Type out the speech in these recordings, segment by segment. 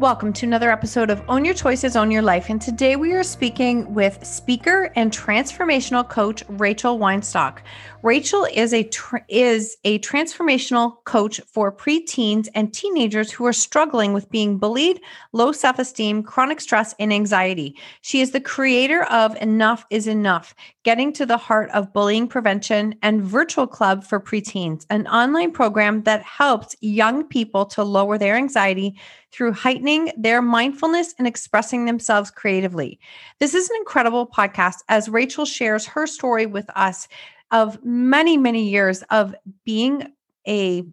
Welcome to another episode of Own Your Choices, Own Your Life. And today we are speaking with speaker and transformational coach Rachel Weinstock. Rachel is a tra- is a transformational coach for preteens and teenagers who are struggling with being bullied, low self-esteem, chronic stress, and anxiety. She is the creator of Enough is Enough, getting to the heart of bullying prevention and Virtual Club for Preteens, an online program that helps young people to lower their anxiety through heightening their mindfulness and expressing themselves creatively. This is an incredible podcast as Rachel shares her story with us of many, many years of being a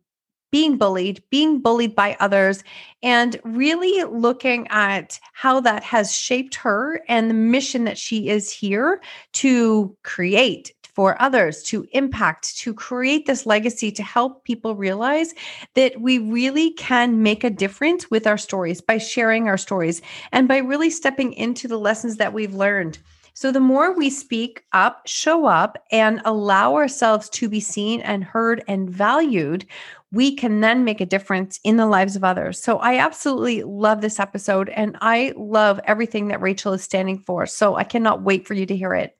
being bullied, being bullied by others, and really looking at how that has shaped her and the mission that she is here to create for others, to impact, to create this legacy to help people realize that we really can make a difference with our stories by sharing our stories and by really stepping into the lessons that we've learned. So, the more we speak up, show up, and allow ourselves to be seen and heard and valued, we can then make a difference in the lives of others. So, I absolutely love this episode and I love everything that Rachel is standing for. So, I cannot wait for you to hear it.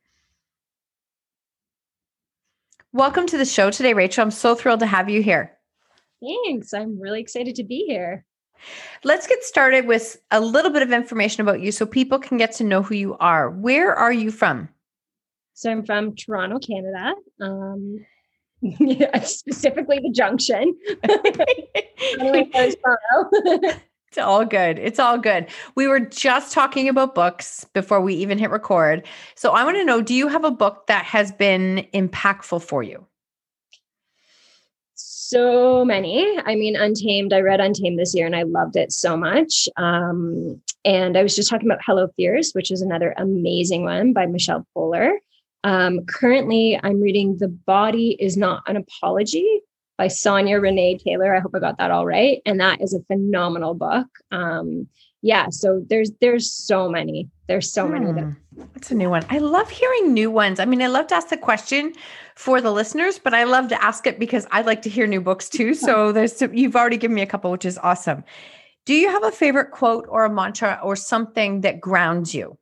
Welcome to the show today, Rachel. I'm so thrilled to have you here. Thanks. I'm really excited to be here. Let's get started with a little bit of information about you so people can get to know who you are. Where are you from? So I'm from Toronto, Canada. Um, yeah, specifically the junction. it's all good. It's all good. We were just talking about books before we even hit record. So I want to know do you have a book that has been impactful for you? so many. I mean, Untamed, I read Untamed this year and I loved it so much. Um, and I was just talking about Hello Fears, which is another amazing one by Michelle Poler. Um, currently, I'm reading The Body is Not an Apology by Sonya Renee Taylor. I hope I got that all right. And that is a phenomenal book. Um, yeah, so there's there's so many. There's so hmm. many. That- That's a new one. I love hearing new ones. I mean, I love to ask the question for the listeners, but I love to ask it because I like to hear new books too. So there's you've already given me a couple, which is awesome. Do you have a favorite quote or a mantra or something that grounds you?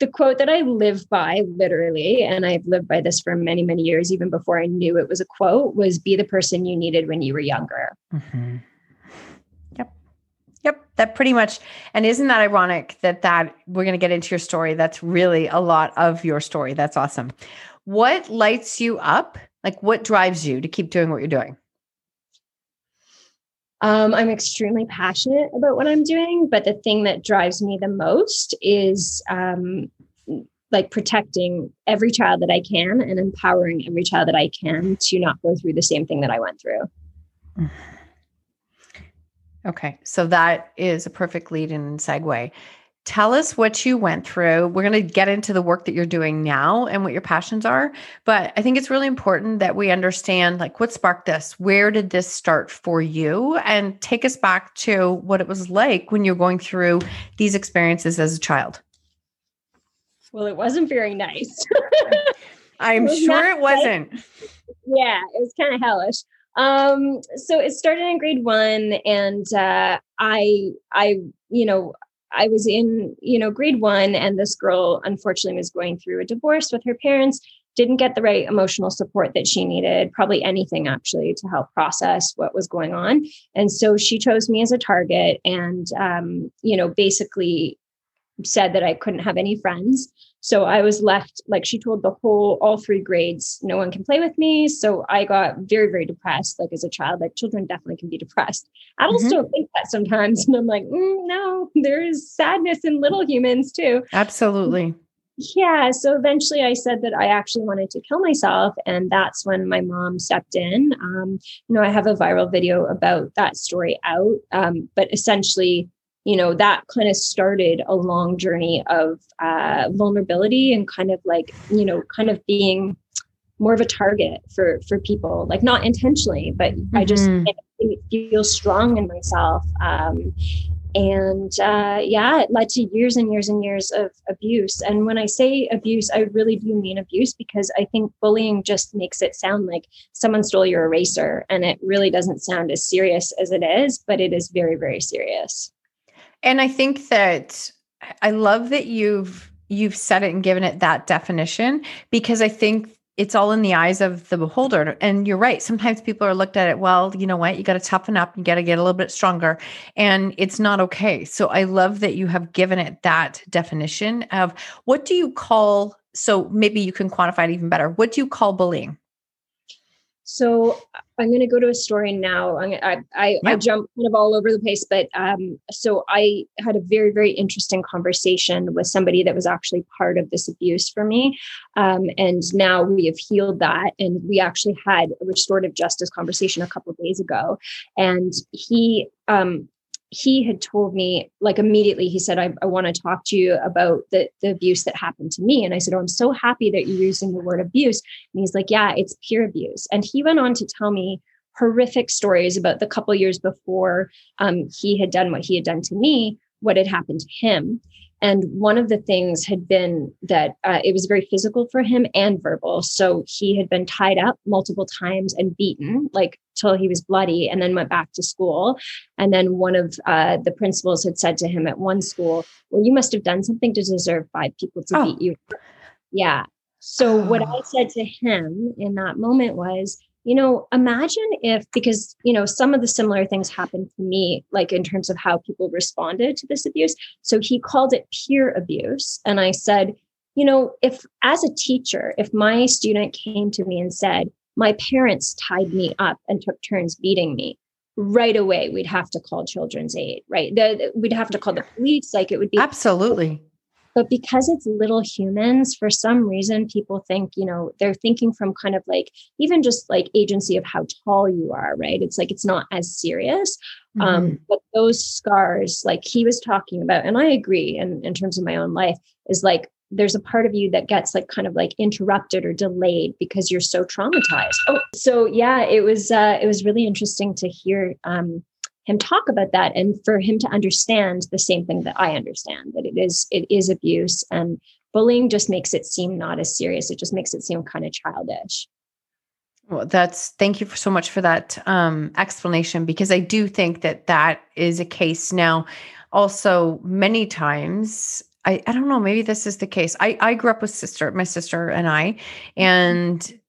The quote that I live by, literally, and I've lived by this for many, many years, even before I knew it was a quote, was be the person you needed when you were younger. Mm-hmm. Yep. Yep. That pretty much. And isn't that ironic that that we're going to get into your story? That's really a lot of your story. That's awesome. What lights you up? Like what drives you to keep doing what you're doing? Um, I'm extremely passionate about what I'm doing, but the thing that drives me the most is um, like protecting every child that I can and empowering every child that I can to not go through the same thing that I went through. Okay, so that is a perfect lead in segue. Tell us what you went through. We're going to get into the work that you're doing now and what your passions are. But I think it's really important that we understand like what sparked this? Where did this start for you? And take us back to what it was like when you're going through these experiences as a child. Well, it wasn't very nice. I'm it sure it wasn't. Nice. Yeah, it was kind of hellish. Um, so it started in grade one, and uh, I, I, you know, I was in, you know, grade one, and this girl unfortunately was going through a divorce with her parents, didn't get the right emotional support that she needed, probably anything actually to help process what was going on. And so she chose me as a target and, um, you know, basically said that I couldn't have any friends. So I was left, like she told the whole, all three grades, no one can play with me. So I got very, very depressed, like as a child. Like children definitely can be depressed. Adults mm-hmm. don't think that sometimes. And I'm like, mm, no, there is sadness in little humans too. Absolutely. Yeah. So eventually I said that I actually wanted to kill myself. And that's when my mom stepped in. Um, you know, I have a viral video about that story out. Um, but essentially, you know that kind of started a long journey of uh, vulnerability and kind of like you know kind of being more of a target for for people like not intentionally but mm-hmm. i just mm-hmm. feel strong in myself um, and uh, yeah it led to years and years and years of abuse and when i say abuse i really do mean abuse because i think bullying just makes it sound like someone stole your eraser and it really doesn't sound as serious as it is but it is very very serious and I think that I love that you've you've said it and given it that definition because I think it's all in the eyes of the beholder. And you're right. Sometimes people are looked at it, well, you know what? You got to toughen up. You got to get a little bit stronger. And it's not okay. So I love that you have given it that definition of what do you call, so maybe you can quantify it even better. What do you call bullying? So I'm going to go to a story now. I I, I, yeah. I jump kind of all over the place, but um, so I had a very very interesting conversation with somebody that was actually part of this abuse for me, um, and now we have healed that, and we actually had a restorative justice conversation a couple of days ago, and he um, he had told me like immediately he said i, I want to talk to you about the, the abuse that happened to me. And i said oh i'm so happy that you're using the word abuse. And he's like yeah it's peer abuse. And he went on to tell me horrific stories about the couple years before um, he had done what he had done to me what had happened to him and one of the things had been that uh, it was very physical for him and verbal. So he had been tied up multiple times and beaten, like till he was bloody, and then went back to school. And then one of uh, the principals had said to him at one school, Well, you must have done something to deserve five people to oh. beat you. Yeah. So, oh. what I said to him in that moment was, you know, imagine if, because, you know, some of the similar things happened to me, like in terms of how people responded to this abuse. So he called it peer abuse. And I said, you know, if as a teacher, if my student came to me and said, my parents tied me up and took turns beating me, right away we'd have to call children's aid, right? The, we'd have to call the police. Like it would be absolutely but because it's little humans, for some reason, people think, you know, they're thinking from kind of like even just like agency of how tall you are, right? It's like it's not as serious. Um, mm-hmm. Um, but those scars, like he was talking about, and I agree, and in terms of my own life, is like there's a part of you that gets like kind of like interrupted or delayed because you're so traumatized. Oh, so yeah, it was uh, it was really interesting to hear um, him talk about that and for him to understand the same thing that I understand that it is it is abuse and bullying just makes it seem not as serious. It just makes it seem kind of childish. Well that's thank you for so much for that um, explanation because I do think that that is a case. Now also many times I, I don't know maybe this is the case. I, I grew up with sister my sister and I and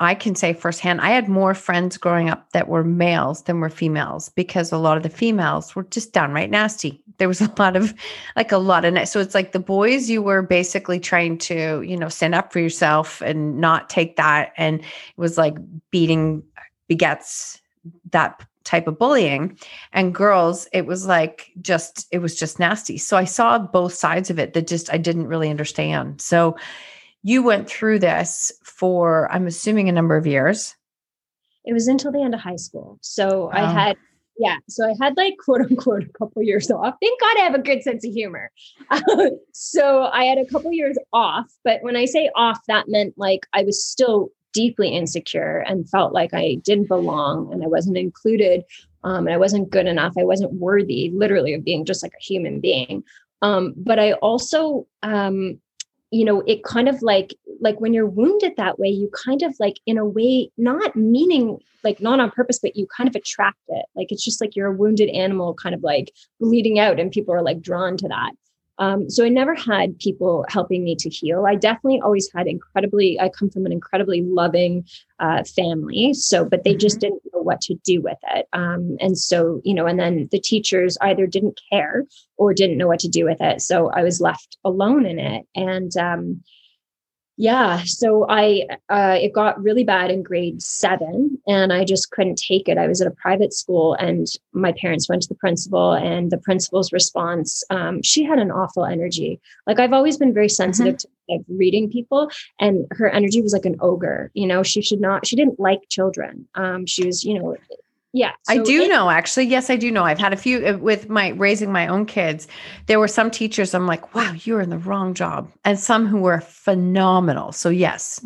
I can say firsthand, I had more friends growing up that were males than were females because a lot of the females were just downright nasty. There was a lot of, like a lot of, so it's like the boys, you were basically trying to, you know, stand up for yourself and not take that. And it was like beating begets that type of bullying. And girls, it was like just, it was just nasty. So I saw both sides of it that just I didn't really understand. So, you went through this for, I'm assuming, a number of years. It was until the end of high school. So I had, yeah, so I had like quote unquote a couple years off. Thank God I have a good sense of humor. so I had a couple years off, but when I say off, that meant like I was still deeply insecure and felt like I didn't belong and I wasn't included um, and I wasn't good enough. I wasn't worthy, literally, of being just like a human being. Um, but I also um, you know it kind of like like when you're wounded that way you kind of like in a way not meaning like not on purpose but you kind of attract it like it's just like you're a wounded animal kind of like bleeding out and people are like drawn to that um, so I never had people helping me to heal. I definitely always had incredibly, I come from an incredibly loving uh, family. So, but they mm-hmm. just didn't what to do with it. Um, and so, you know, and then the teachers either didn't care or didn't know what to do with it. So I was left alone in it. And um, yeah so i uh, it got really bad in grade seven and i just couldn't take it i was at a private school and my parents went to the principal and the principal's response um, she had an awful energy like i've always been very sensitive mm-hmm. to like reading people and her energy was like an ogre you know she should not she didn't like children um, she was you know yeah. So I do it, know actually. Yes, I do know. I've had a few uh, with my raising my own kids. There were some teachers I'm like, wow, you're in the wrong job. And some who were phenomenal. So yes.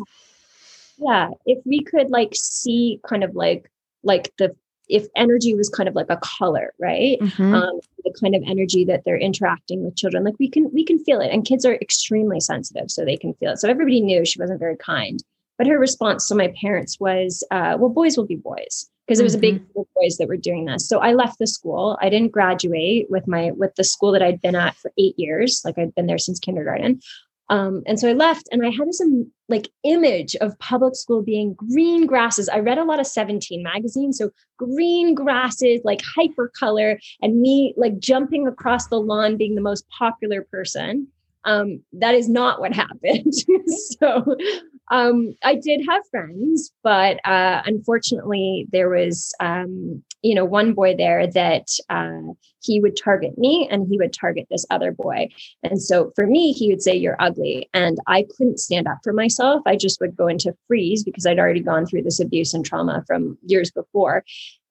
Yeah. If we could like see kind of like like the if energy was kind of like a color, right? Mm-hmm. Um, the kind of energy that they're interacting with children, like we can we can feel it. And kids are extremely sensitive, so they can feel it. So everybody knew she wasn't very kind. But her response to my parents was, uh, well, boys will be boys because it was mm-hmm. a big mm-hmm. group of boys that were doing this. So I left the school. I didn't graduate with my with the school that I'd been at for eight years. Like I'd been there since kindergarten. Um, and so I left and I had this um, like image of public school being green grasses. I read a lot of 17 magazine. So green grasses, like hyper color, and me like jumping across the lawn being the most popular person. Um, that is not what happened. so um, I did have friends, but uh, unfortunately, there was, um, you know, one boy there that uh, he would target me and he would target this other boy. And so for me, he would say, You're ugly. And I couldn't stand up for myself. I just would go into freeze because I'd already gone through this abuse and trauma from years before.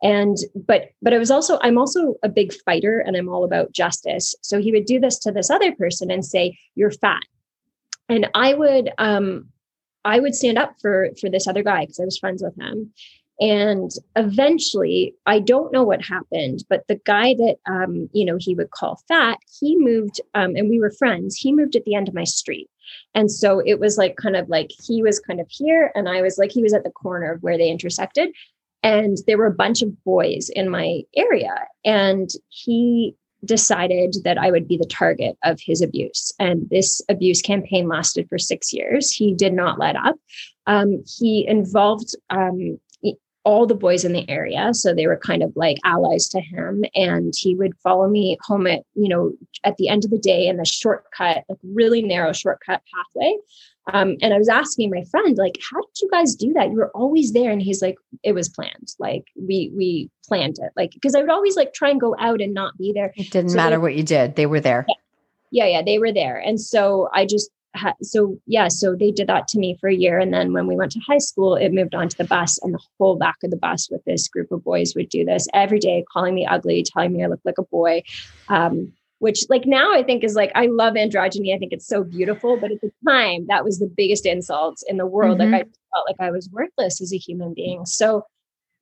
And, but, but I was also, I'm also a big fighter and I'm all about justice. So he would do this to this other person and say, You're fat. And I would, um, I would stand up for for this other guy because I was friends with him. And eventually, I don't know what happened, but the guy that um, you know he would call fat, he moved, um, and we were friends. He moved at the end of my street, and so it was like kind of like he was kind of here, and I was like he was at the corner of where they intersected, and there were a bunch of boys in my area, and he decided that I would be the target of his abuse. And this abuse campaign lasted for six years. He did not let up. Um, he involved um, all the boys in the area so they were kind of like allies to him and he would follow me home at you know at the end of the day in the shortcut like really narrow shortcut pathway um, and I was asking my friend, like, how did you guys do that? You were always there. And he's like, it was planned. Like we we planned it. Like, because I would always like try and go out and not be there. It didn't so matter they, what you did. They were there. Yeah. yeah, yeah, they were there. And so I just had so yeah, so they did that to me for a year. And then when we went to high school, it moved on to the bus, and the whole back of the bus with this group of boys would do this every day, calling me ugly, telling me I look like a boy. Um, which like now I think is like I love androgyny. I think it's so beautiful, but at the time that was the biggest insult in the world. Mm-hmm. Like I felt like I was worthless as a human being. So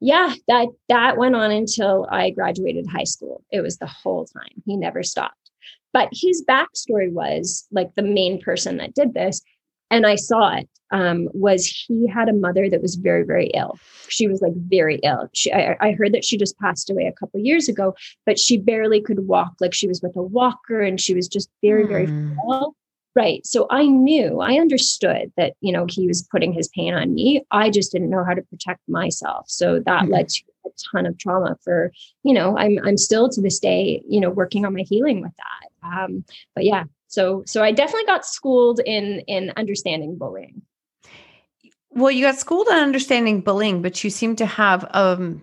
yeah, that that went on until I graduated high school. It was the whole time. He never stopped. But his backstory was like the main person that did this and I saw it um, was he had a mother that was very very ill. She was like very ill. She, I, I heard that she just passed away a couple years ago, but she barely could walk. Like she was with a walker, and she was just very mm. very hmm. frail. Right. So I knew, I understood that, you know, he was putting his pain on me. I just didn't know how to protect myself. So that mm-hmm. led to a ton of trauma for, you know, I'm I'm still to this day, you know, working on my healing with that. Um, but yeah, so so I definitely got schooled in in understanding bullying. Well, you got schooled in understanding bullying, but you seem to have um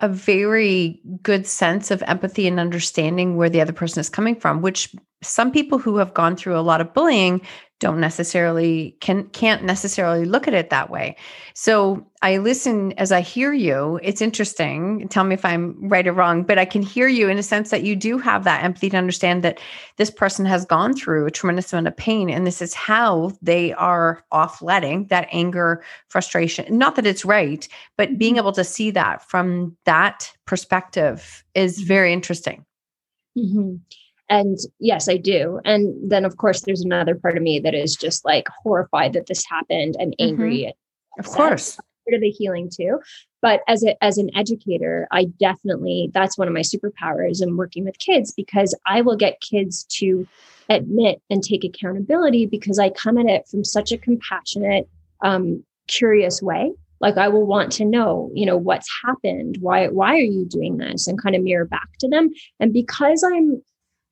a very good sense of empathy and understanding where the other person is coming from, which some people who have gone through a lot of bullying don't necessarily can can't necessarily look at it that way. So I listen as I hear you. It's interesting. Tell me if I'm right or wrong, but I can hear you in a sense that you do have that empathy to understand that this person has gone through a tremendous amount of pain and this is how they are off letting that anger, frustration. Not that it's right, but being mm-hmm. able to see that from that perspective is mm-hmm. very interesting. Mm-hmm. And yes, I do. And then, of course, there's another part of me that is just like horrified that this happened and mm-hmm. angry. Mm-hmm. Of course. Part of the healing too. But as a, as an educator, I definitely that's one of my superpowers in working with kids because I will get kids to admit and take accountability because I come at it from such a compassionate, um, curious way like i will want to know you know what's happened why why are you doing this and kind of mirror back to them and because i'm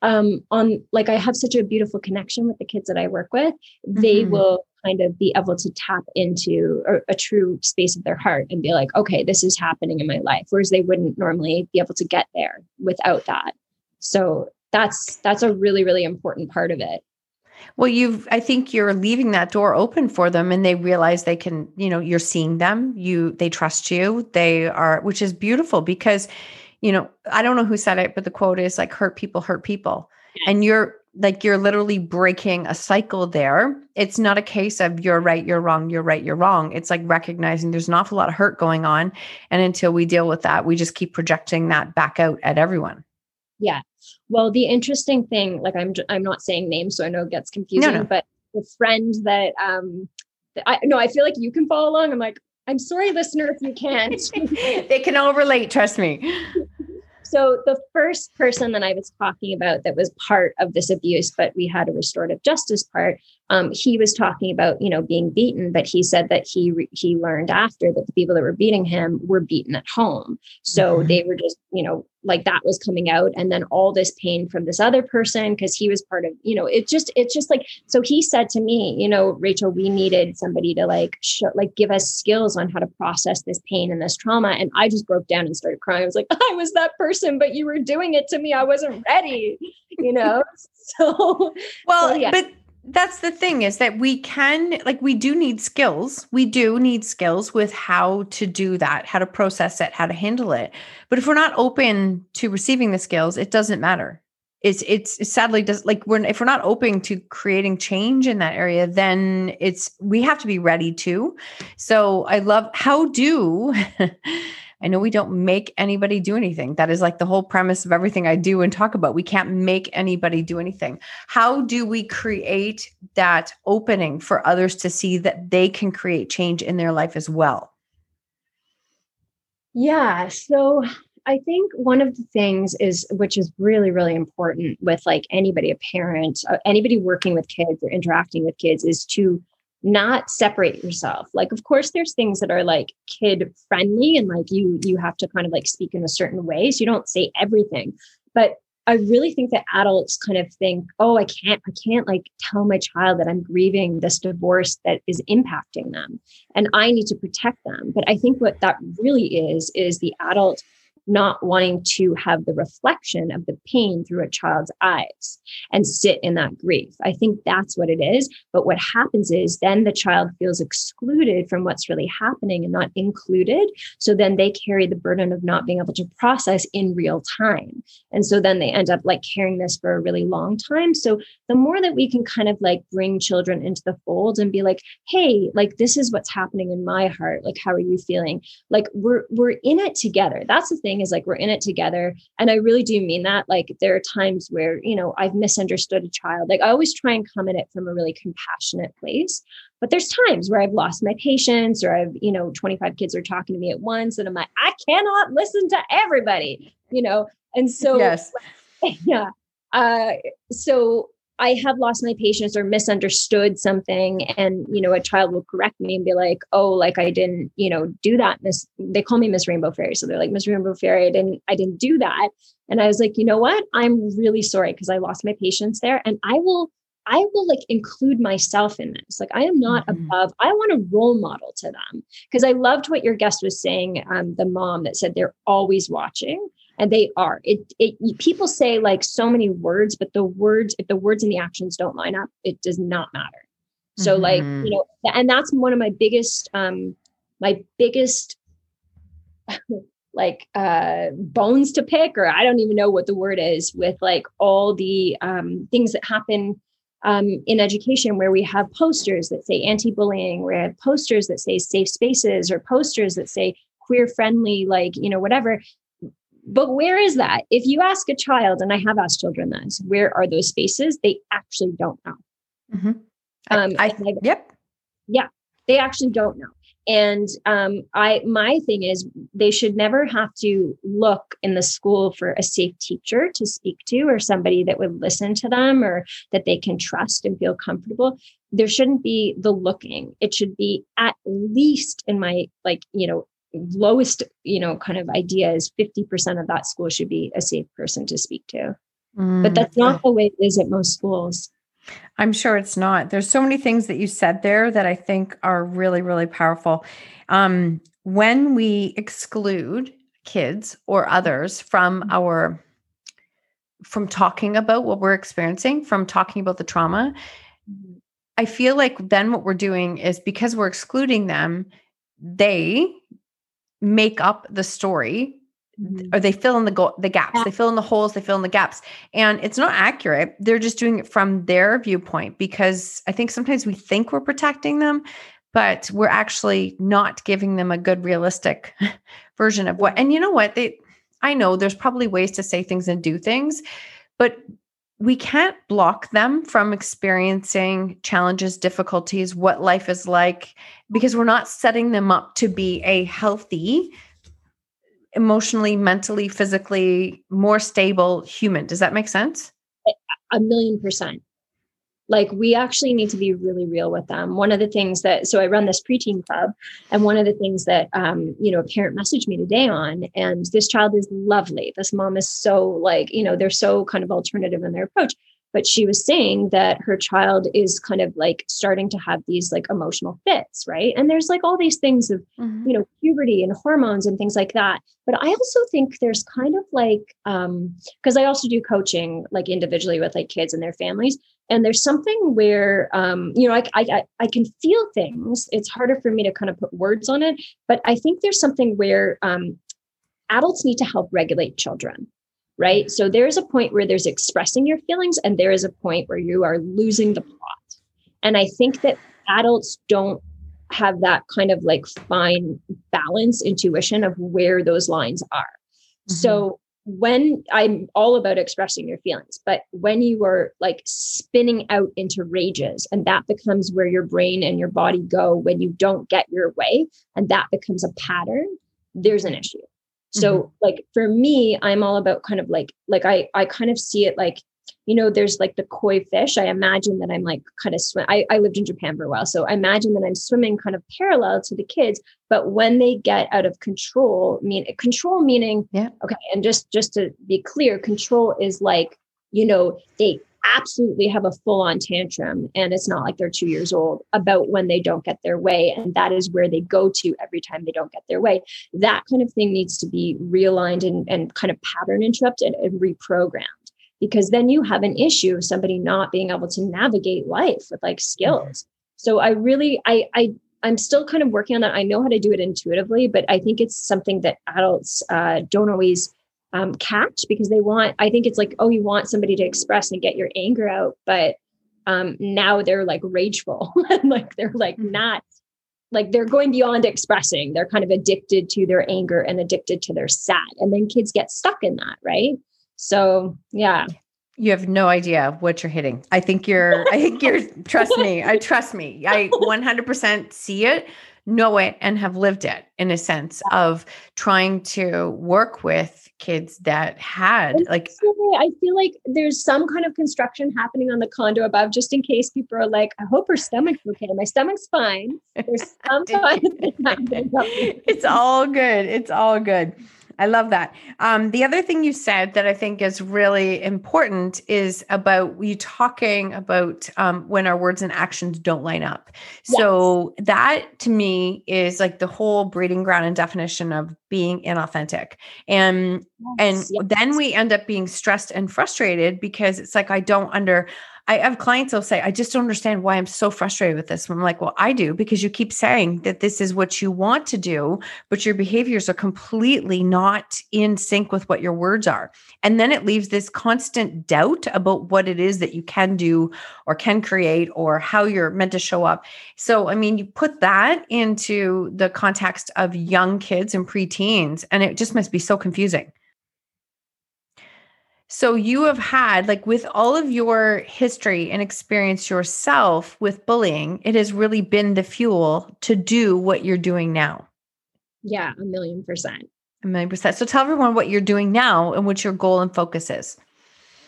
um on like i have such a beautiful connection with the kids that i work with they mm-hmm. will kind of be able to tap into a, a, true space of their heart and be like okay this is happening in my life whereas they wouldn't normally be able to get there without that so that's that's a really really important part of it well, you've, I think you're leaving that door open for them and they realize they can, you know, you're seeing them, you, they trust you. They are, which is beautiful because, you know, I don't know who said it, but the quote is like, hurt people hurt people. And you're like, you're literally breaking a cycle there. It's not a case of you're right, you're wrong, you're right, you're wrong. It's like recognizing there's an awful lot of hurt going on. And until we deal with that, we just keep projecting that back out at everyone. Yeah. Well, the interesting thing, like I'm, I'm not saying names, so I know it gets confusing, no, no. but the friend that, um, I no, I feel like you can follow along. I'm like, I'm sorry, listener, if you can't. they can all relate. Trust me. So the first person that I was talking about that was part of this abuse, but we had a restorative justice part. Um, he was talking about you know being beaten, but he said that he re- he learned after that the people that were beating him were beaten at home. So mm-hmm. they were just you know like that was coming out and then all this pain from this other person because he was part of you know it just it's just like so he said to me you know rachel we needed somebody to like show like give us skills on how to process this pain and this trauma and i just broke down and started crying. I was like i was that person but you were doing it to me. I wasn't ready you know? So well so, yeah. but that's the thing is that we can like we do need skills. We do need skills with how to do that how to process it how to handle it. But if we're not open to receiving the skills it doesn't matter. It's it's it sadly does like we're if we're not open to creating change in that area then it's we have to be ready to. So i love how do I know we don't make anybody do anything. That is like the whole premise of everything I do and talk about. We can't make anybody do anything. How do we create that opening for others to see that they can create change in their life as well? Yeah. So I think one of the things is, which is really, really important with like anybody, a parent, uh, anybody working with kids or interacting with kids, is to not separate yourself. Like of course there's things that are like kid friendly and like you you have to kind of like speak in a certain way so you don't say everything. But i really think that adults kind of think oh i can't i can't like tell my child that i'm grieving this divorce that is impacting them and i need to protect them. But i think what that really is is the adult not wanting to have the reflection of the pain through a child's eyes and sit in that grief. I think that's what it is. But what happens is then the child feels excluded from what's really happening and not included. So then they carry the burden of not being able to process in real time. And so then they end up like carrying this for a really long time. So the more that we can kind of like bring children into the fold and be like, hey, like this is what's happening in my heart. Like, how are you feeling? Like we're we're in it together. That's the thing thing is like we're in it together. And i really do mean that like there are times where you know i've misunderstood a child. Like i always try and come at it from a really compassionate place. But there's times where i've lost my patience or i've you know 25 kids are talking to me at once and i'm like i cannot listen to everybody you know? And so yes. yeah. Uh so I have lost my patience or misunderstood something and you know a child will correct me and be like oh like I didn't you know do that miss they call me Miss Rainbow Fairy so they're like Miss Rainbow Fairy I didn't I didn't do that and I was like you know what I'm really sorry because I lost my patience there and I will I will like include myself in this. Like I am not mm-hmm. above. I want a role model to them because I loved what your guest was saying. Um, the mom that said they're always watching and they are. It, it people say like so many words but the words if the words and the actions don't line up it does not matter. So mm-hmm. like you know and that's one of my biggest um my biggest like uh bones to pick or i don't even know what the word is with like all the um things that happen um, in education where we have posters that say anti-bullying where we have posters that say safe spaces or posters that say queer friendly like you know whatever but where is that? If you ask a child, and I have asked children this, where are those spaces? They actually don't know. Mm-hmm. Um, I, I, yep. Yeah, they actually don't know. and um, I my thing is they should never have to look in the school for a safe teacher to speak to or somebody that would listen to them or that they can trust and feel comfortable. There shouldn't be the looking. It should be at least in my like, you know, lowest, you know, kind of idea is 50% of that school should be a safe person to speak to. Mm, but that's not the way it is at most schools. I'm sure it's not. There's so many things that you said there that I think are really, really powerful. Um, when we exclude kids or others from our from talking about what we're experiencing, from talking about the trauma, I feel like then what we're doing is because we're excluding them, they make up the story mm-hmm. or they fill in the go- the gaps. They fill in the holes they fill in the gaps. And it's not accurate. They're just doing it from their viewpoint because i think sometimes we think we're protecting them but we're actually not giving them a good realistic version of what and you know what? They i know there's probably ways to say things and do things but we can't block them from experiencing challenges, difficulties, what life is like, because we're not setting them up to be a healthy, emotionally, mentally, physically more stable human. Does that make sense? A million percent like we actually need to be really real with them. One of the things that so i run this preteen club and one of the things that um, you know a parent messaged me today on and this child is lovely. This mom is so like you know they're so kind of alternative in their approach. But she was saying that her child is kind of like starting to have these like emotional fits right? And there's like all these things of mm-hmm. you know puberty and hormones and things like that. But i also think there's kind of like um because i also do coaching like individually with like kids and their families and there's something where um you know I, I i can feel things it's harder for me to kind of put words on it but i think there's something where um adults need to help regulate children right? So there's a point where there's expressing your feelings, and there is a point where you are losing the plot. And I think that adults don't have that kind of like fine balance intuition of where those lines are. Mm-hmm. So when I'm all about expressing your feelings, but when you are like spinning out into rages and that becomes where your brain and your body go when you don't get your way, and that becomes a pattern, there's an issue. So mm-hmm. like for me, I'm all about kind of like like I I kind of see it like you know there's like the koi fish. I imagine that i'm like kind of swim I, I lived in japan for a while so i imagine that i'm swimming kind of parallel to the kids but when they get out of control mean control meaning yeah. okay and just just to be clear control is like you know they absolutely have a full on tantrum and it's not like they're two years old about when they don't get their way and that is where they go to every time they don't get their way. That kind of thing needs to be realigned and, and kind of pattern interrupted and reprogrammed because then you have an issue of somebody not being able to navigate life with like skills mm-hmm. so i really i i I'm still kind of working on that. I know how to do it intuitively, but I think it's something that adults uh, don't always um, catch because they want i think it's like oh you want somebody to express and get your anger out but um, now they're like rageful like they're like mm-hmm. not like they're going beyond expressing they're kind of addicted to their anger and addicted to their sad and then kids get stuck in that right so yeah. You have no idea what you're hitting. I think you're i think you're trust me i trust me i 100% see it know it and have lived it in a sense of trying to work with kids that had like I feel like there's some kind of construction happening on the condo above just in case people are like I hope her stomach's okay. My stomach's fine. There's some kind of it's all good it's all good I love that. Um, the other thing you said that I think is really important is about you talking about um, when our words and actions don't line up. Yes. So that to me is like the whole breeding ground and definition of being inauthentic. And yes, and yes. then we end up being stressed and frustrated because it's like I don't under I have clients who'll say, I just don't understand why I'm so frustrated with this. I'm like, well, I do because you keep saying that this is what you want to do, but your behaviors are completely not in sync with what your words are. And then it leaves this constant doubt about what it is that you can do or can create or how you're meant to show up. So, I mean, you put that into the context of young kids and preteens, and it just must be so confusing. So you have had, like, with all of your history and experience yourself with bullying, it has really been the fuel to do what you're doing now. Yeah, a million percent. A million percent. So tell everyone what you're doing now and what your goal and focus is.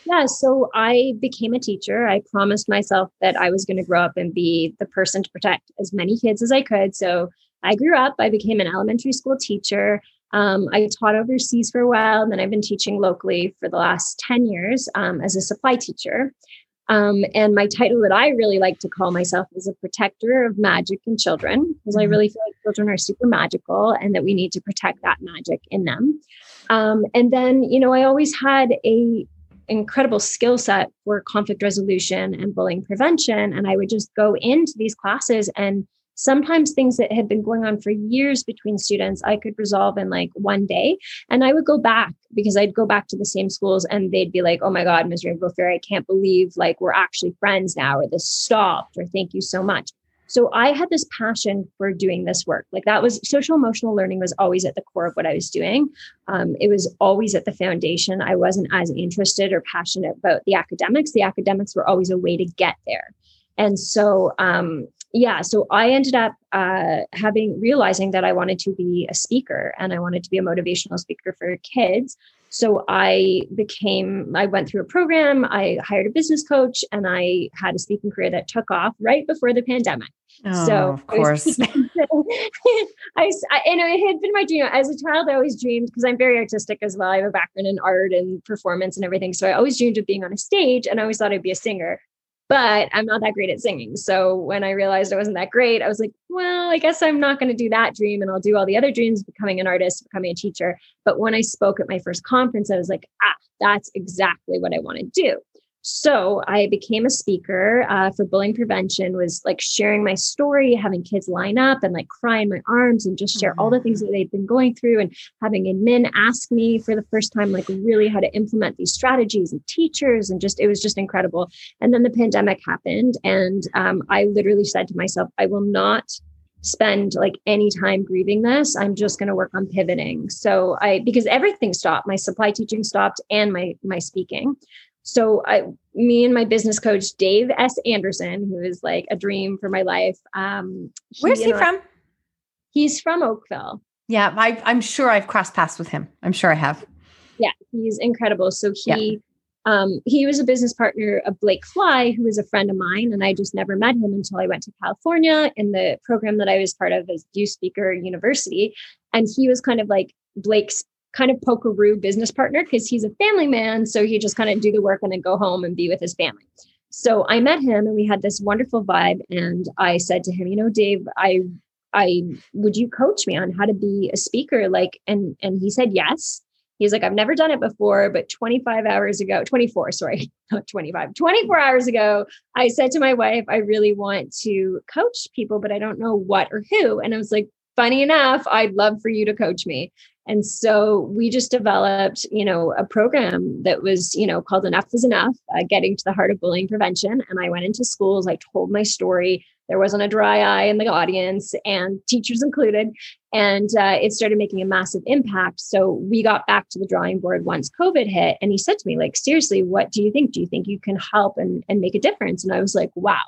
Yeah, so I became a teacher. I promised myself that I was going to grow up and be the person to protect as many kids as I could. So I grew up, I became an elementary school teacher. Um, I taught overseas for a while, and then I've been teaching locally for the last 10 years um, as a supply teacher. Um, and my title that I really like to call myself is a protector of magic in children, because I mm-hmm. really feel like children are super magical and that we need to protect that magic in them. Um, and then, you know, I always had a incredible skill set for conflict resolution and bullying prevention. And I would just go into these classes and sometimes things that had been going on for years between students i could resolve in like one day. And i would go back because i'd go back to the same schools and they'd be like oh my god ms rainbow fairy i can't believe like we're actually friends now or this stopped or thank you so much. So i had this passion for doing this work. Like that was social emotional learning was always at the core of what i was doing. Um, it was always at the foundation. I wasn't as interested or passionate about the academics. The academics were always a way to get there. And so um, yeah, so I ended up uh, having realizing that I wanted to be a speaker and I wanted to be a motivational speaker for kids. So I became, I went through a program, I hired a business coach, and I had a speaking career that took off right before the pandemic. Oh, so of course. I, I, know, it had been my dream as a child. I always dreamed because I'm very artistic as well. I have a background in art and performance and everything. So I always dreamed of being on a stage, and I always thought I'd be a singer but I'm not that great at singing. So when I realized I wasn't that great, I was like, well, I guess I'm not going to do that dream and I'll do all the other dreams, becoming an artist, becoming a teacher. But when I spoke at my first conference, I was like, ah, that's exactly what I want to do. So I became a speaker uh, for bullying prevention, was like sharing my story, having kids line up and like cry in my arms and just share all the things mm-hmm. that they've been going through and having admin ask me for the first time, like really how to implement these strategies and teachers. And just, it was just incredible. And then the pandemic happened. And um, I literally said to myself, I will not spend like any time grieving this i'm just going to work on pivoting so i because everything stopped my supply teaching stopped and my my speaking so I, me and my business coach Dave S. Anderson, who is like a dream for my life. Um, he, Where's he from? He's from Oakville. Yeah, I, I'm sure I've crossed paths with him. I'm sure I have. Yeah, he's incredible. So he, yeah. um, he was a business partner of Blake Fly, who is a friend of mine, and I just never met him until I went to California in the program that I was part of as youth speaker university, and he was kind of like Blake's kind of pokeroo business partner because he's a family man. So he just kind of do the work and then go home and be with his family. So I met him and we had this wonderful vibe. And I said to him, you know, Dave, I I would you coach me on how to be a speaker? Like, and and he said yes. He's like, I've never done it before, but 25 hours ago, 24, sorry, not 25, 24 hours ago, I said to my wife, I really want to coach people, but I don't know what or who. And I was like, funny enough, I'd love for you to coach me. And so we just developed, you know, a program that was, you know, called Enough is Enough, uh, getting to the heart of bullying prevention. And I went into schools, I told my story. There wasn't a dry eye in the audience, and teachers included. And uh, it started making a massive impact. So we got back to the drawing board once COVID hit. And he said to me, like, seriously, what do you think? Do you think you can help and, and make a difference? And I was like, wow,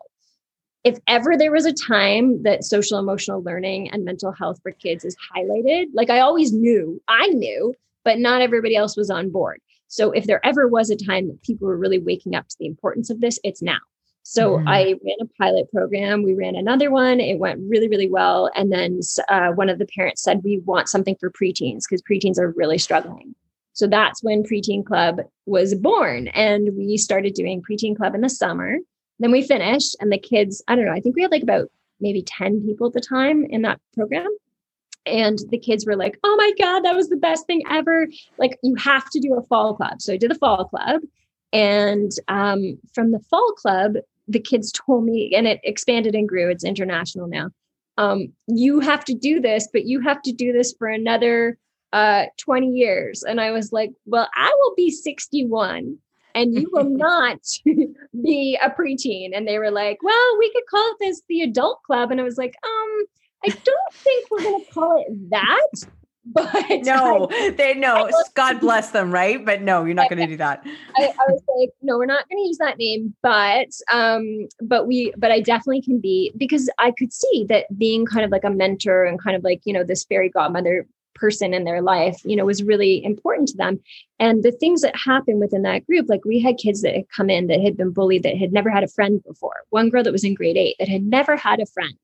if ever there was a time that social emotional learning and mental health for kids is highlighted, like I always knew, I knew, but not everybody else was on board. So if there ever was a time that people were really waking up to the importance of this, it's now. So mm. I ran a pilot program. We ran another one. It went really, really well. And then uh, one of the parents said, We want something for preteens because preteens are really struggling. So that's when Preteen Club was born. And we started doing Preteen Club in the summer. Then we finished, and the kids, I don't know, I think we had like about maybe 10 people at the time in that program. And the kids were like, oh my God, that was the best thing ever. Like, you have to do a fall club. So I did the fall club. And um, from the fall club, the kids told me, and it expanded and grew, it's international now. Um, you have to do this, but you have to do this for another uh, 20 years. And I was like, well, I will be 61 and you will not be a preteen. And they were like, well, we could call this the adult club. And I was like, um, I don't think we're going to call it that. but no, I, they know. God bless them, right? But no, you're not going to do that. I, I, was like, no, we're not going to use that name, but um, but we, but I definitely can be because I could see that being kind of like a mentor and kind of like you know this fairy godmother person in their life, you know, was really important to them. And the things that happened within that group, like we had kids that had come in that had been bullied that had never had a friend before. One girl that was in grade eight that had never had a friend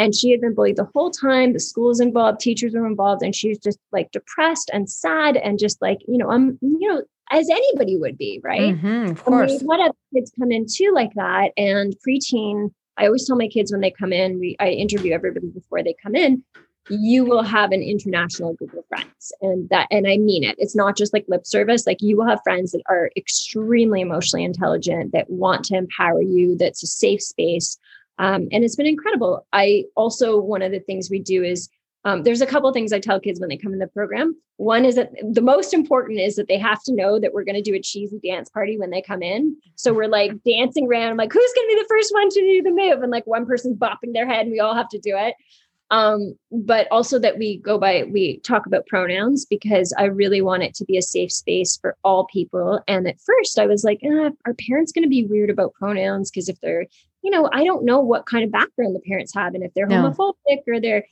and she had been bullied the whole time. The school was involved, teachers were involved, and she was just like depressed and sad and just like, you know, um, you know, as anybody would be, right? Mm-hmm, of course. And we kids come in too like that. And preaching, I always tell my kids when they come in, we I interview everybody before they come in, you will have an international group of friends. And that, and I mean it. It's not just like lip service. Like you will have friends that are extremely emotionally intelligent, that want to empower you, that's a safe space um, and it's been incredible. I also, one of the things we do is um, there's a couple things I tell kids when they come in the program. One is that the most important is that they have to know that we're going to do a cheesy dance party when they come in. So we're like dancing around, I'm like, who's going to be the first one to do the move? And like one person's bopping their head and we all have to do it um, but also that we go by we talk about pronouns because i really want it to be a safe space for all people and at first i was like eh, are parents going to be weird about pronouns because if they're you know i don't know what kind of background the parents have and if they're no. homophobic or they're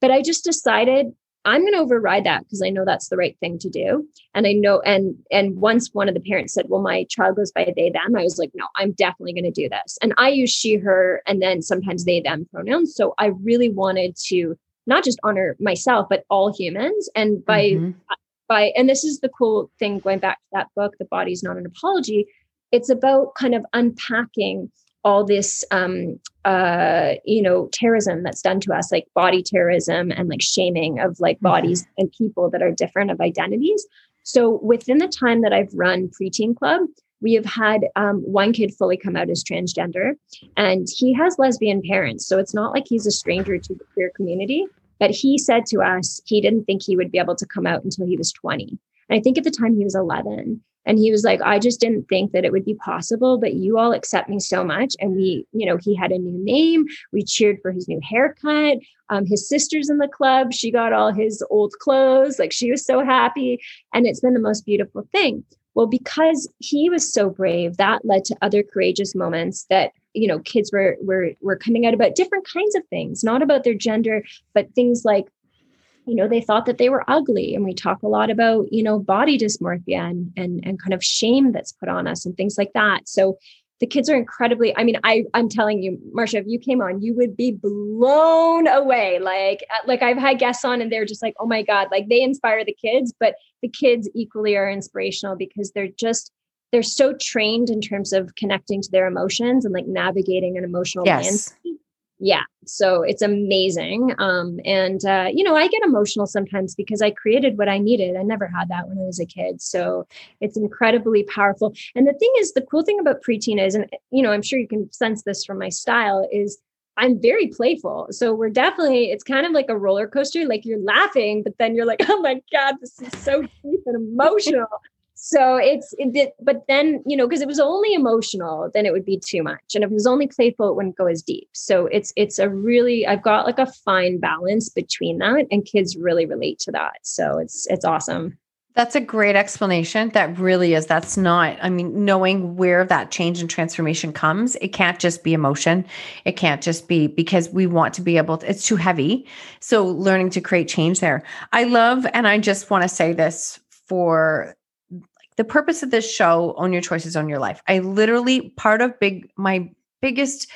but i just decided I'm going to override that because I know that's the right thing to do. And I know, and and once one of the parents said, "Well, my child goes by they them," I was like, "No, I'm definitely going to do this." And I use she, her, and then sometimes they them pronouns. So I really wanted to not just honor myself, but all humans. And by mm-hmm. by, and this is the cool thing going back to that book, "The Body's Not an Apology." It's about kind of unpacking all this um, uh, you know terrorism that's done to us like body terrorism and like shaming of like mm-hmm. bodies and people that are different of identities. So within the time that i've run preteen club we have had um, one kid fully come out as transgender and he has lesbian parents. So it's not like he's a stranger to the queer community but he said to us he didn't think he would be able to come out until he was 20 and i think at the time he was 11 and he was like, I just didn't think that it would be possible, but you all accept me so much. And we, you know, he had a new name. We cheered for his new haircut. Um, his sister's in the club. She got all his old clothes. Like she was so happy. And it's been the most beautiful thing. Well, because he was so brave, that led to other courageous moments that you know kids were were were coming out about different kinds of things, not about their gender, but things like you know they thought that they were ugly. And we talk a lot about you know body dysmorphia and and, and kind of shame that's put on us and things like that. So the kids are incredibly i mean i i'm telling you marsha if you came on you would be blown away. Like uh, like i've had guests on and they're just like oh my god like they inspire the kids but the kids equally are inspirational because they're just they're so trained in terms of connecting to their emotions and like navigating an emotional yes. landscape yeah so it's amazing um, and uh, you know i get emotional sometimes because i created what i needed i never had that when i was a kid so it's incredibly powerful and the thing is the cool thing about preteen is and you know i'm sure you can sense this from my style is i'm very playful so we're definitely it's kind of like a roller coaster like you're laughing but then you're like oh my god this is so deep and emotional so it's it, but then you know because it was only emotional then it would be too much and if it was only playful it wouldn't go as deep so it's it's a really i've got like a fine balance between that and kids really relate to that so it's it's awesome that's a great explanation. That really is. That's not, I mean, knowing where that change and transformation comes, it can't just be emotion. It can't just be because we want to be able to, it's too heavy. So learning to create change there. I love, and I just want to say this for the purpose of this show own your choices own your life. I literally part of big my biggest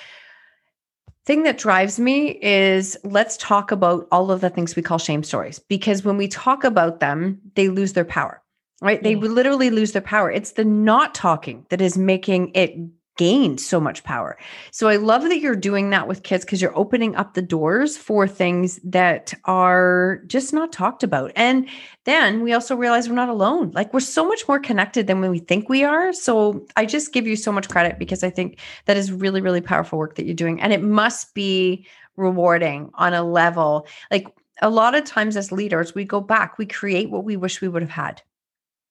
thing that drives me is let's talk about all of the things we call shame stories because when we talk about them they lose their power right? Yeah. they literally lose their power. It's the not talking that is making it gained so much power. So I love that you're doing that with kids because you're opening up the doors for things that are just not talked about. And then we also realize we're not alone. Like we're so much more connected than when we think we are. So I just give you so much credit because I think that is really, really powerful work that you're doing. And it must be rewarding on a level. Like a lot of times as leaders, we go back, we create what we wish we would have had.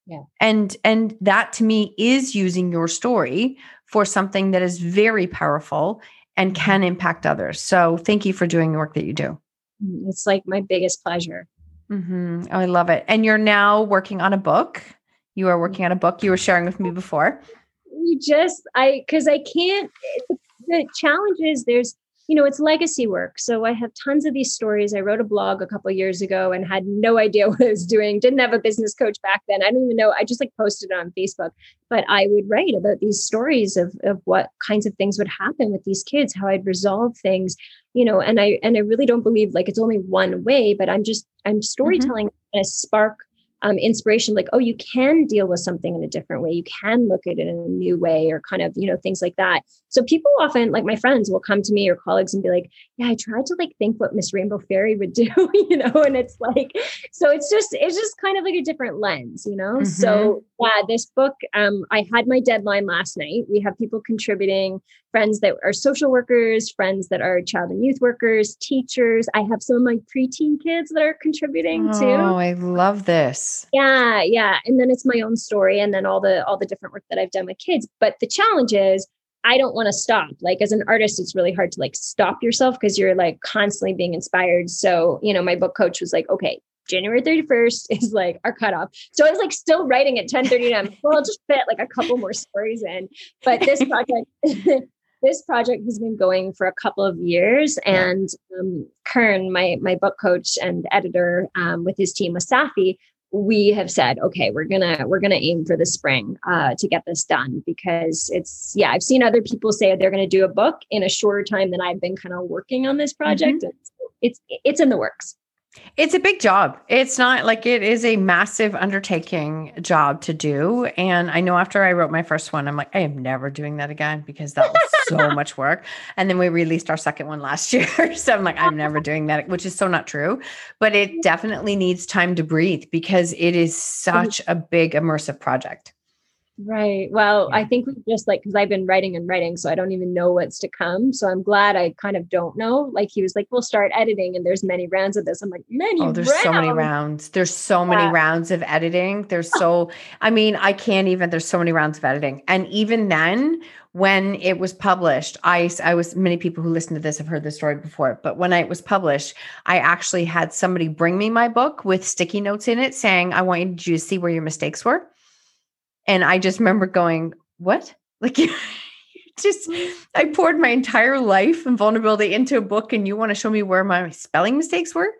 Yeah. And and that to me is using your story for something that is very powerful and can impact others. So thank you for doing the work that you do. Mm, it's like my biggest pleasure. Mm-hmm. Oh, I love it. And you're now working on a book. You are working on a book you were sharing with me before. You just, I, because I can't, the challenge is there's you know, it's legacy work. So I have tons of these stories. I wrote a blog a couple years ago and had no idea what I was doing. Didn't have a business coach back then. I don't even know. I just like posted it on Facebook. But I would write about these stories of of what kinds of things would happen with these kids, how I'd resolve things, you know, and I and I really don't believe like it's only one way, but I'm just I'm mm-hmm. storytelling mm-hmm. a spark um, inspiration like oh you can deal with something in a different way you can look at it in a new way or kind of you know things like that so people often like my friends will come to me or colleagues and be like yeah i tried to like think what miss rainbow fairy would do you know and it's like so it's just it's just kind of like a different lens you know? Mm-hmm. so yeah this book um i had my deadline last night. We have people contributing friends that are social workers friends that are child and youth workers teachers. I have some of my preteen kids that are contributing oh, too. Oh i love this. Yeah yeah and then it's my own story and then all the all the different work that i've done with kids. But the challenge is I don't want to stop. Like as an artist, it's really hard to like stop yourself because you're like constantly being inspired. So, you know, my book coach was like, okay, January 31st is like our cutoff. So I was like still writing at 10 30 a.m. Well, I'll just fit like a couple more stories in. But this project, this project has been going for a couple of years. And um, Kern, my my book coach and editor um, with his team with Safi, we have said okay we're gonna we're gonna aim for the spring uh, to get this done because it's yeah i've seen other people say they're gonna do a book in a shorter time than i've been kind of working on this project mm-hmm. it's, it's it's in the works it's a big job. It's not like it is a massive undertaking job to do. And I know after I wrote my first one, I'm like, I am never doing that again because that was so much work. And then we released our second one last year. so I'm like, I'm never doing that, which is so not true. But it definitely needs time to breathe because it is such a big immersive project. Right. Well, yeah. I think we just like because I've been writing and writing, so I don't even know what's to come. So I'm glad I kind of don't know. Like he was like, "We'll start editing," and there's many rounds of this. I'm like, many. Oh, there's rounds. so many rounds. There's so many rounds of editing. There's so. I mean, I can't even. There's so many rounds of editing, and even then, when it was published, I I was many people who listen to this have heard this story before, but when I, it was published, I actually had somebody bring me my book with sticky notes in it saying, "I want you to see where your mistakes were." And I just remember going, what? Like just I poured my entire life and vulnerability into a book and you want to show me where my spelling mistakes were?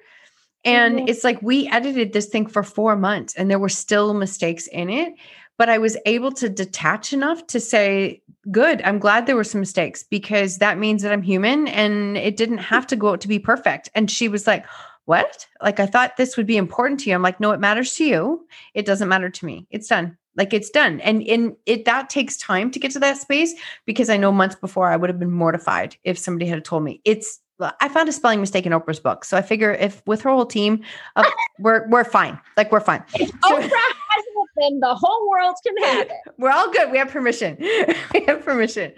And mm-hmm. it's like we edited this thing for 4 months and there were still mistakes in it, but I was able to detach enough to say, good, I'm glad there were some mistakes because that means that I'm human and it didn't have to go out to be perfect. And she was like, what? Like I thought this would be important to you. I'm like, no, it matters to you. It doesn't matter to me. It's done. Like it's done. And in it that takes time to get to that space because I know months before I would have been mortified if somebody had told me. It's I found a spelling mistake in Oprah's book. So I figure if with her whole team, uh, we're we're fine. Like we're fine. If Oprah has it, then the whole world can have it. We're all good. We have permission. we have permission.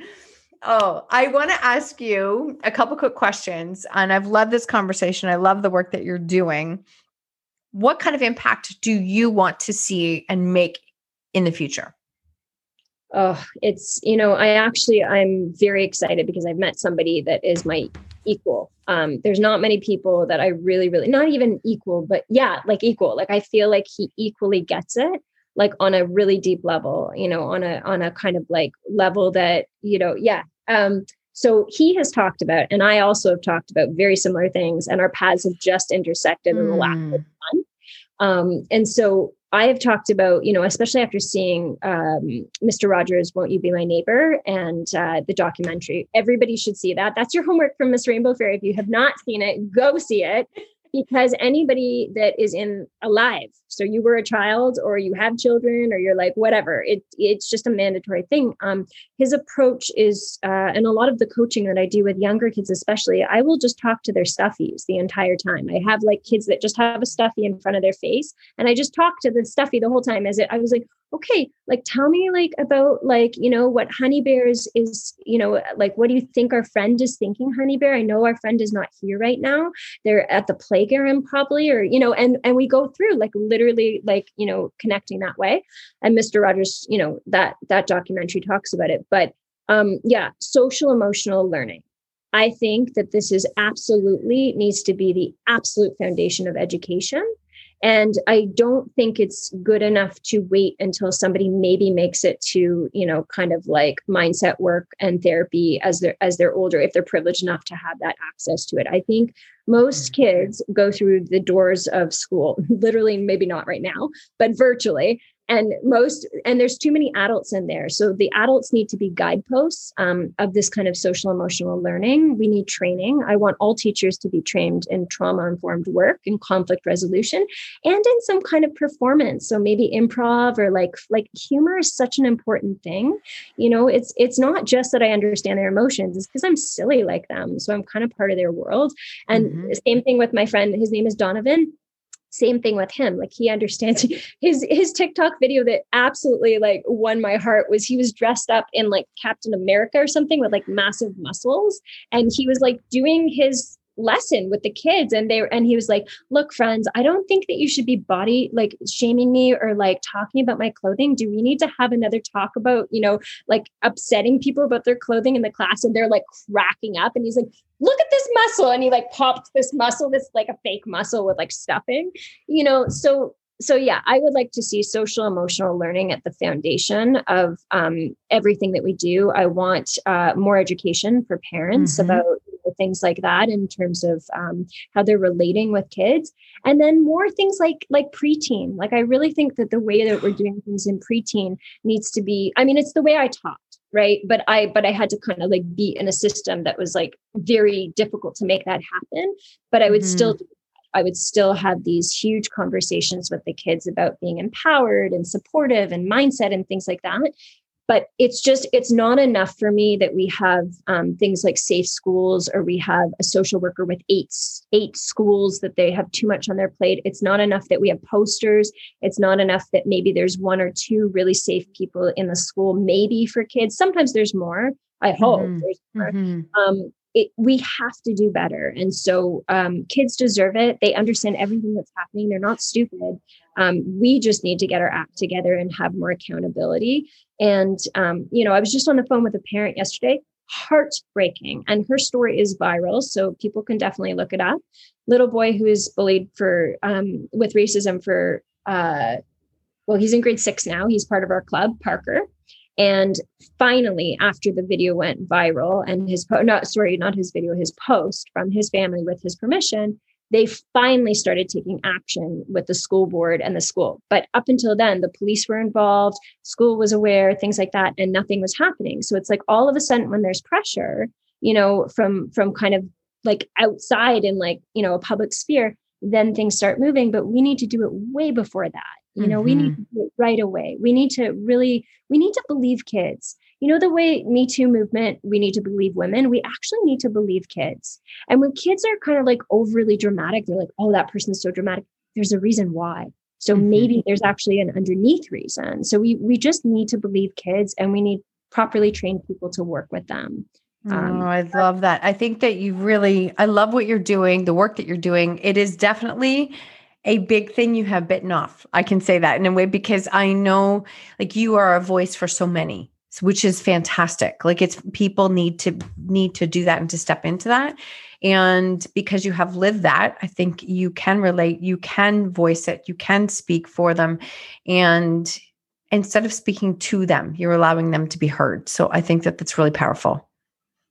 Oh, I want to ask you a couple quick questions. And I've loved this conversation. I love the work that you're doing. What kind of impact do you want to see and make in the future? Oh, it's, you know, I actually, I'm very excited because I've met somebody that is my equal. Um, there's not many people that I really, really, not even equal, but yeah, like equal. Like I feel like he equally gets it, like on a really deep level, you know, on a, on a kind of like level that, you know, yeah. Um, so he has talked about, and I also have talked about very similar things, and our paths have just intersected mm. in the last hmm. month. Um, and so I have talked about, you know, especially after seeing um, Mr. Rogers, Won't You Be My Neighbor and uh, the documentary. Everybody should see that. That's your homework from Miss Rainbow Fairy. If you have not seen it, go see it because anybody that is in alive so you were a child or you have children or you're like whatever it it's just a mandatory thing. Um his approach is uh and a lot of the coaching that i do with younger kids especially i will just talk to their stuffies the entire time. I have like kids that just have a stuffy in front of their face and i just talk to the stuffy the whole time as it i was like okay like tell me like about like you know what honey bear is is you know like what do you think our friend is thinking honey bear? I know our friend is not here right now. They're at the playground probably or you know and and we go through like literally like you know connecting that way. And mr rogers you know that that documentary talks about it. But um yeah social emotional learning. I think that this is absolutely needs to be the absolute foundation of education and i don't think it's good enough to wait until somebody maybe makes it to you know kind of like mindset work and therapy as they're as they're older if they're privileged enough to have that access to it i think most mm-hmm. kids go through the doors of school literally maybe not right now but virtually and most and there's too many adults in there. So the adults need to be guideposts um, of this kind of social emotional learning. We need training. I want all teachers to be trained in trauma informed work and conflict resolution and in some kind of performance. So maybe improv or like like humor is such an important thing. You know it's it's not just that i understand their emotions. It's because i'm silly like them. So i'm kind of part of their world. And mm-hmm. same thing with my friend. His name is donovan same thing with him. Like he understands his his tiktok video that absolutely like won my heart was he was dressed up in like captain america or something with like massive muscles. And he was like doing his lesson with the kids and they and he was like look friends i don't think that you should be body like shaming me or like talking about my clothing. Do we need to have another talk about you know like upsetting people about their clothing in the class? And they're like cracking up and he's like look at this muscle and he like popped this muscle this like a fake muscle with like stuffing you know? So so yeah i would like to see social emotional learning at the foundation of um, everything that we do. I want uh, more education for parents mm-hmm. about things like that in terms of um, how they're relating with kids. And then more things like like preteen. Like i really think that the way that we're doing things in preteen needs to be i mean it's the way i taught right? But i but i had to kind of like be in a system that was like very difficult to make that happen. But i would mm-hmm. still I would still have these huge conversations with the kids about being empowered and supportive and mindset and things like that. But it's just it's not enough for me that we have um, things like safe schools or we have a social worker with eight eight schools that they have too much on their plate. It's not enough that we have posters. It's not enough that maybe there's one or two really safe people in the school maybe for kids. Sometimes there's more i hope mm-hmm. there's more. Mm-hmm. um, it, we have to do better. And so um, kids deserve it. They understand everything that's happening. They're not stupid. Um, we just need to get our act together and have more accountability. And, um, you know, I was just on the phone with a parent yesterday, heartbreaking. And her story is viral. So people can definitely look it up. Little boy who is bullied for, um, with racism for, uh, well, he's in grade six now. He's part of our club, Parker. And finally, after the video went viral and his po- not sorry, not his video, his post from his family with his permission, they finally started taking action with the school board and the school. But up until then, the police were involved, school was aware, things like that, and nothing was happening. So it's like all of a sudden when there's pressure, you know, from from kind of like outside in like, you know, a public sphere, then things start moving. But we need to do it way before that you know mm-hmm. we need mm-hmm. to do it right away we need to really we need to believe kids you know the way me too movement we need to believe women we actually need to believe kids and when kids are kind of like overly dramatic they're like oh that person's so dramatic there's a reason why so mm-hmm. maybe there's actually an underneath reason so we we just need to believe kids and we need properly trained people to work with them um, oh, I love that. I think that you really, I love what you're doing, the work that you're doing. It is definitely a big thing you have bitten off. I can say that in a way because I know like you are a voice for so many, which is fantastic. Like it's people need to need to do that and to step into that. And because you have lived that, I think you can relate, you can voice it, you can speak for them. And instead of speaking to them, you're allowing them to be heard. So I think that that's really powerful.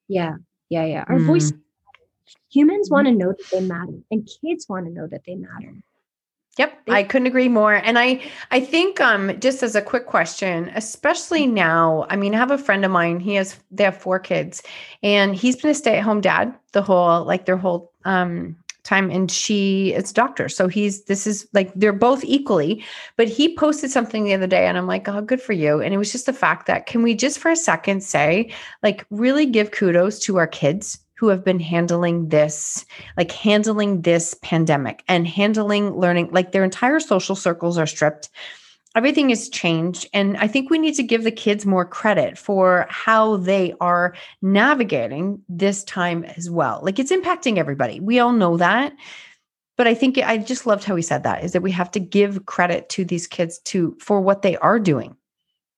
Yeah. Yeah. Yeah. Our mm. voice humans want to know that they matter and kids want to know that they matter Yep, I couldn't agree more. And I I think um just as a quick question, especially now, I mean, I have a friend of mine, he has they have four kids and he's been a stay-at-home dad the whole like their whole um time and she is a doctor. So he's this is like they're both equally, but he posted something the other day and I'm like, "Oh, good for you." And it was just the fact that can we just for a second say like really give kudos to our kids who have been handling this, like handling this pandemic and handling learning, like their entire social circles are stripped. Everything has changed. And I think we need to give the kids more credit for how they are navigating this time as well. Like it's impacting everybody. We all know that. But I think I just loved how he said that is that we have to give credit to these kids to for what they are doing.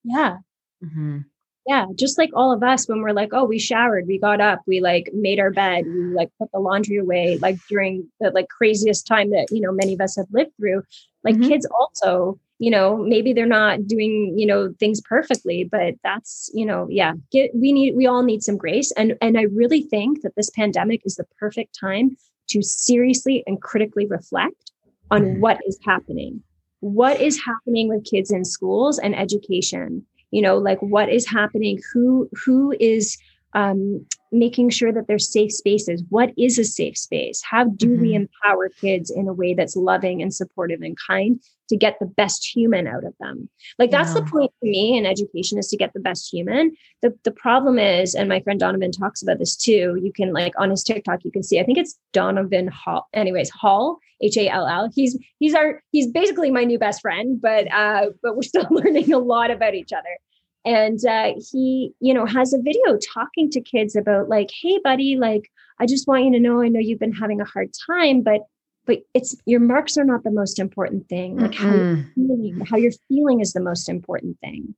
Yeah. Mm-hmm. Yeah just like all of us when we're like oh we showered we got up we like made our bed we like put the laundry away like during the like craziest time that you know many of us have lived through like mm-hmm. kids also you know maybe they're not doing you know things perfectly but that's you know yeah get we need we all need some grace and and i really think that this pandemic is the perfect time to seriously and critically reflect on mm-hmm. what is happening what is happening with kids in schools and education you know like what is happening who who is um, making sure that there's safe spaces what is a safe space how do mm-hmm. we empower kids in a way that's loving and supportive and kind to get the best human out of them. Like that's yeah. the point to me in education is to get the best human. The the problem is, and my friend Donovan talks about this too. You can like on his TikTok, you can see, I think it's Donovan Hall. Anyways, Hall, H-A-L-L. He's he's our he's basically my new best friend, but uh, but we're still learning a lot about each other. And uh, he, you know, has a video talking to kids about like, hey, buddy, like, I just want you to know, I know you've been having a hard time, but but it's your marks are not the most important thing like mm-hmm. how you're feeling how you're feeling is the most important thing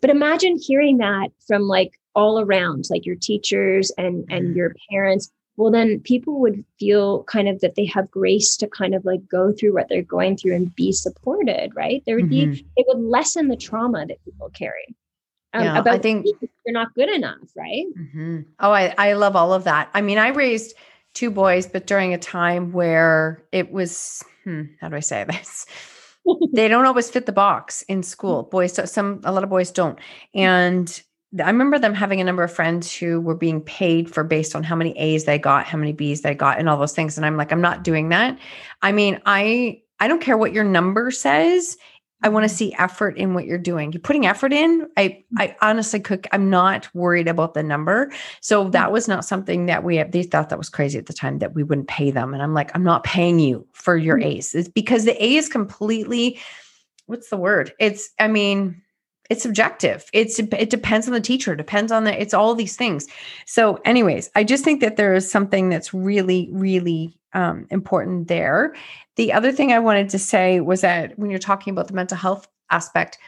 but imagine hearing that from like all around like your teachers and and mm-hmm. your parents well then people would feel kind of that they have grace to kind of like go through what they're going through and be supported right there would mm-hmm. be it would lessen the trauma that people carry um, yeah, about I think you're not good enough right mm-hmm. oh I, I love all of that i mean i raised two boys, but during a time where it was, hmm, how do I say this? they don't always fit the box in school. Boys, some, a lot of boys don't. And I remember them having a number of friends who were being paid for based on how many A's they got, how many B's they got, and all those things. And I'm like, I'm not doing that. I mean, I I don't care what your number says. I want to mm-hmm. see effort in what you're doing. You're putting effort in. I I mm-hmm. honestly could I'm not worried about the number. So that mm. was not something that we they thought that was crazy at the time that we wouldn't pay them. And I'm like, I'm not paying you for your. A's. It's because the A is completely what's the word? It's I mean, it's subjective. It's it depends on the teacher, depends on the it's all these things. So, anyways, I just think that there is something that's really, really um, important there. The other thing I wanted to say was that when you're talking about the mental health aspect,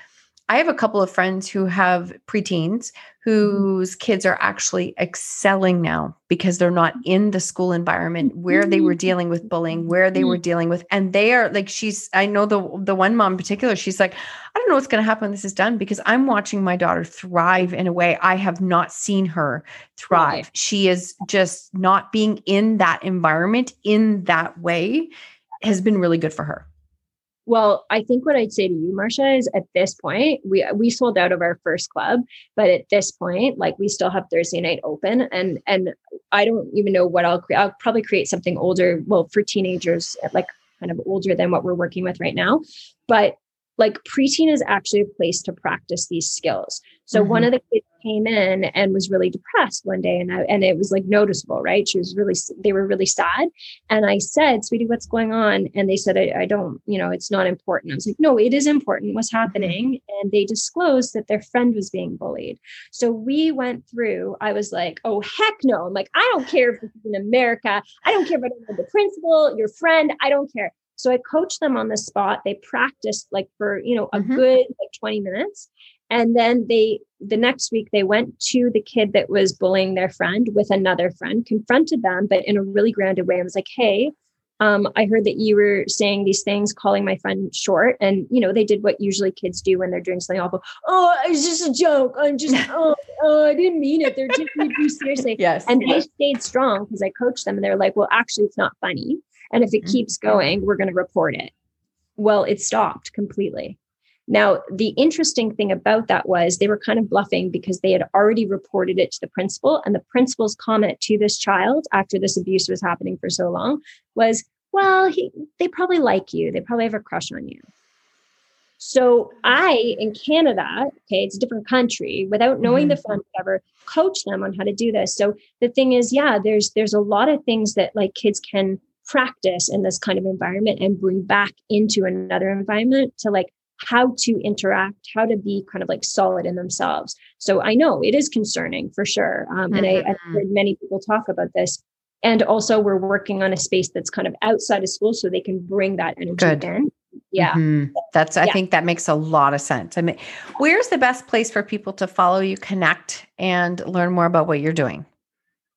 I have a couple of friends who have preteens mm-hmm. whose kids are actually excelling now because they're not in the school environment where they were dealing with bullying, where they were mm-hmm. dealing with, and they are like she's. I know the the one mom in particular. She's like, I don't know what's going to happen when this is done because I'm watching my daughter thrive in a way I have not seen her thrive. She is just not being in that environment in that way has been really good for her. Well, I think what I'd say to you, Marsha, is at this point, we we sold out of our first club, but at this point, like we still have Thursday night open, and and I don't even know what I'll create. I'll probably create something older, well, for teenagers, like kind of older than what we're working with right now. But like preteen is actually a place to practice these skills. So mm-hmm. one of the kids came in and was really depressed one day, and I, and it was like noticeable, right? She was really they were really sad, and I said, "Sweetie, what's going on?" And they said, I, I don't, you know, it's not important." I was like, "No, it is important. What's mm-hmm. happening?" And they disclosed that their friend was being bullied. So we went through. I was like, "Oh heck no!" I'm like, "I don't care if this is in America. I don't care about the principal, your friend. I don't care." So I coached them on the spot. They practiced like for, you know, a mm-hmm. good like 20 minutes. And then they, the next week, they went to the kid that was bullying their friend with another friend, confronted them, but in a really grounded way. I was like, hey, um, I heard that you were saying these things, calling my friend short. And, you know, they did what usually kids do when they're doing something awful. Oh, it's just a joke. I'm just, oh, oh I didn't mean it. They're taking it too seriously. Yes. And they stayed strong because I coached them and they're like, well, actually, it's not funny. And if it mm-hmm. keeps going, we're going to report it. Well, it stopped completely. Now, the interesting thing about that was they were kind of bluffing because they had already reported it to the principal. And the principal's comment to this child after this abuse was happening for so long was, well, he, they probably like you. They probably have a crush on you. So I, in Canada, okay, it's a different country, without knowing mm-hmm. the fund, whatever, coach them on how to do this. So the thing is, yeah, there's there's a lot of things that like kids can practice in this kind of environment and bring back into another environment to like how to interact, how to be kind of like solid in themselves. So I know it is concerning for sure. Um, mm-hmm. And I, I've mm-hmm. heard many people talk about this. And also, we're working on a space that's kind of outside of school so they can bring that energy Good. in Yeah. Mm-hmm. That's, I yeah. think that makes a lot of sense. I mean, where's the best place for people to follow you, connect, and learn more about what you're doing?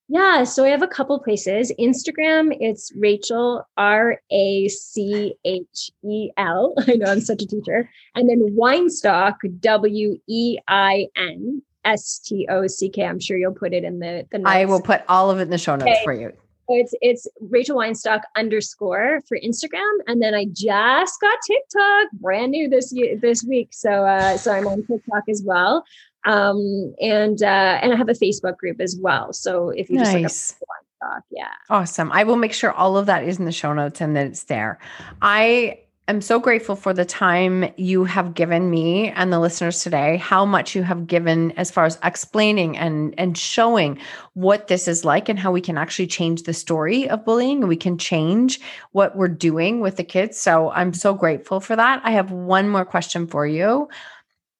Yeah, so I have a couple places. Instagram, it's Rachel R A C H E L. I know I'm such a teacher. And then Weinstock, W E I N S T O C K. I'm sure you'll put it in the the notes. I will put all of it in the show notes okay. for you. It's it's Rachel Weinstock underscore for Instagram, and then I just got TikTok, brand new this year this week. So uh, so I'm on TikTok as well um, and uh, and I have a Facebook group as well. So if you nice. just look up Talk, yeah, awesome. I will make sure all of that is in the show notes and that it's there. I am so grateful for the time you have given me and the listeners today. How much you have given as far as explaining and and showing what this is like and how we can actually change the story of bullying and we can change what we're doing with the kids. So I'm so grateful for that. I have one more question for you.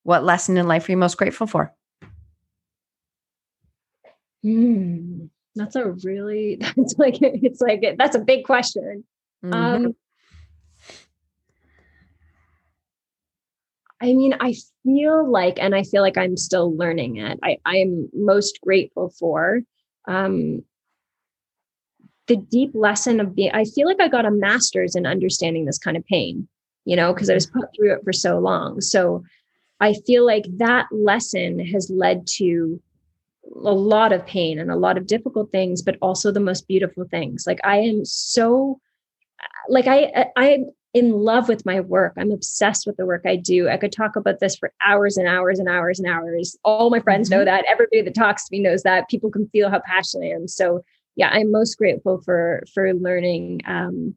What lesson in life are you most grateful for? Mm, that's a really that's like it's like that's a big question. Mm-hmm. Um, I mean, I feel like, and I feel like I'm still learning it. I, I am most grateful for um, the deep lesson of being. I feel like I got a master's in understanding this kind of pain, you know, because I was put through it for so long. So I feel like that lesson has led to a lot of pain and a lot of difficult things, but also the most beautiful things. Like I am so like I I'm in love with my work. I'm obsessed with the work I do. I could talk about this for hours and hours and hours and hours. All my friends mm-hmm. know that. Everybody that talks to me knows that. People can feel how passionate I am. So yeah, I'm most grateful for for learning um,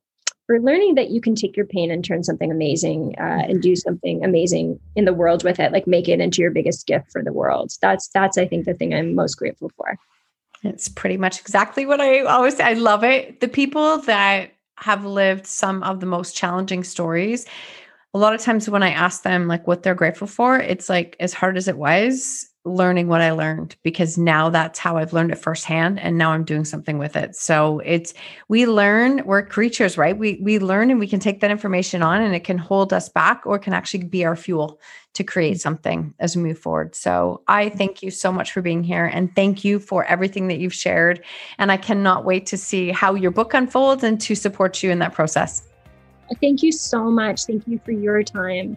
for learning that you can take your pain and turn something amazing uh, and do something amazing in the world with it like make it into your biggest gift for the world. That's that's i think the thing i'm most grateful for. It's pretty much exactly what i always say. I love it. The people that have lived some of the most challenging stories a lot of times when i ask them like what they're grateful for it's like as hard as it was learning what I learned because now that's how I've learned it firsthand and now I'm doing something with it. So it's we learn, we're creatures, right? We we learn and we can take that information on and it can hold us back or it can actually be our fuel to create mm. something as we move forward. So I thank you so much for being here and thank you for everything that you've shared and I cannot wait to see how your book unfolds and to support you in that process. Thank you so much. Thank you for your time.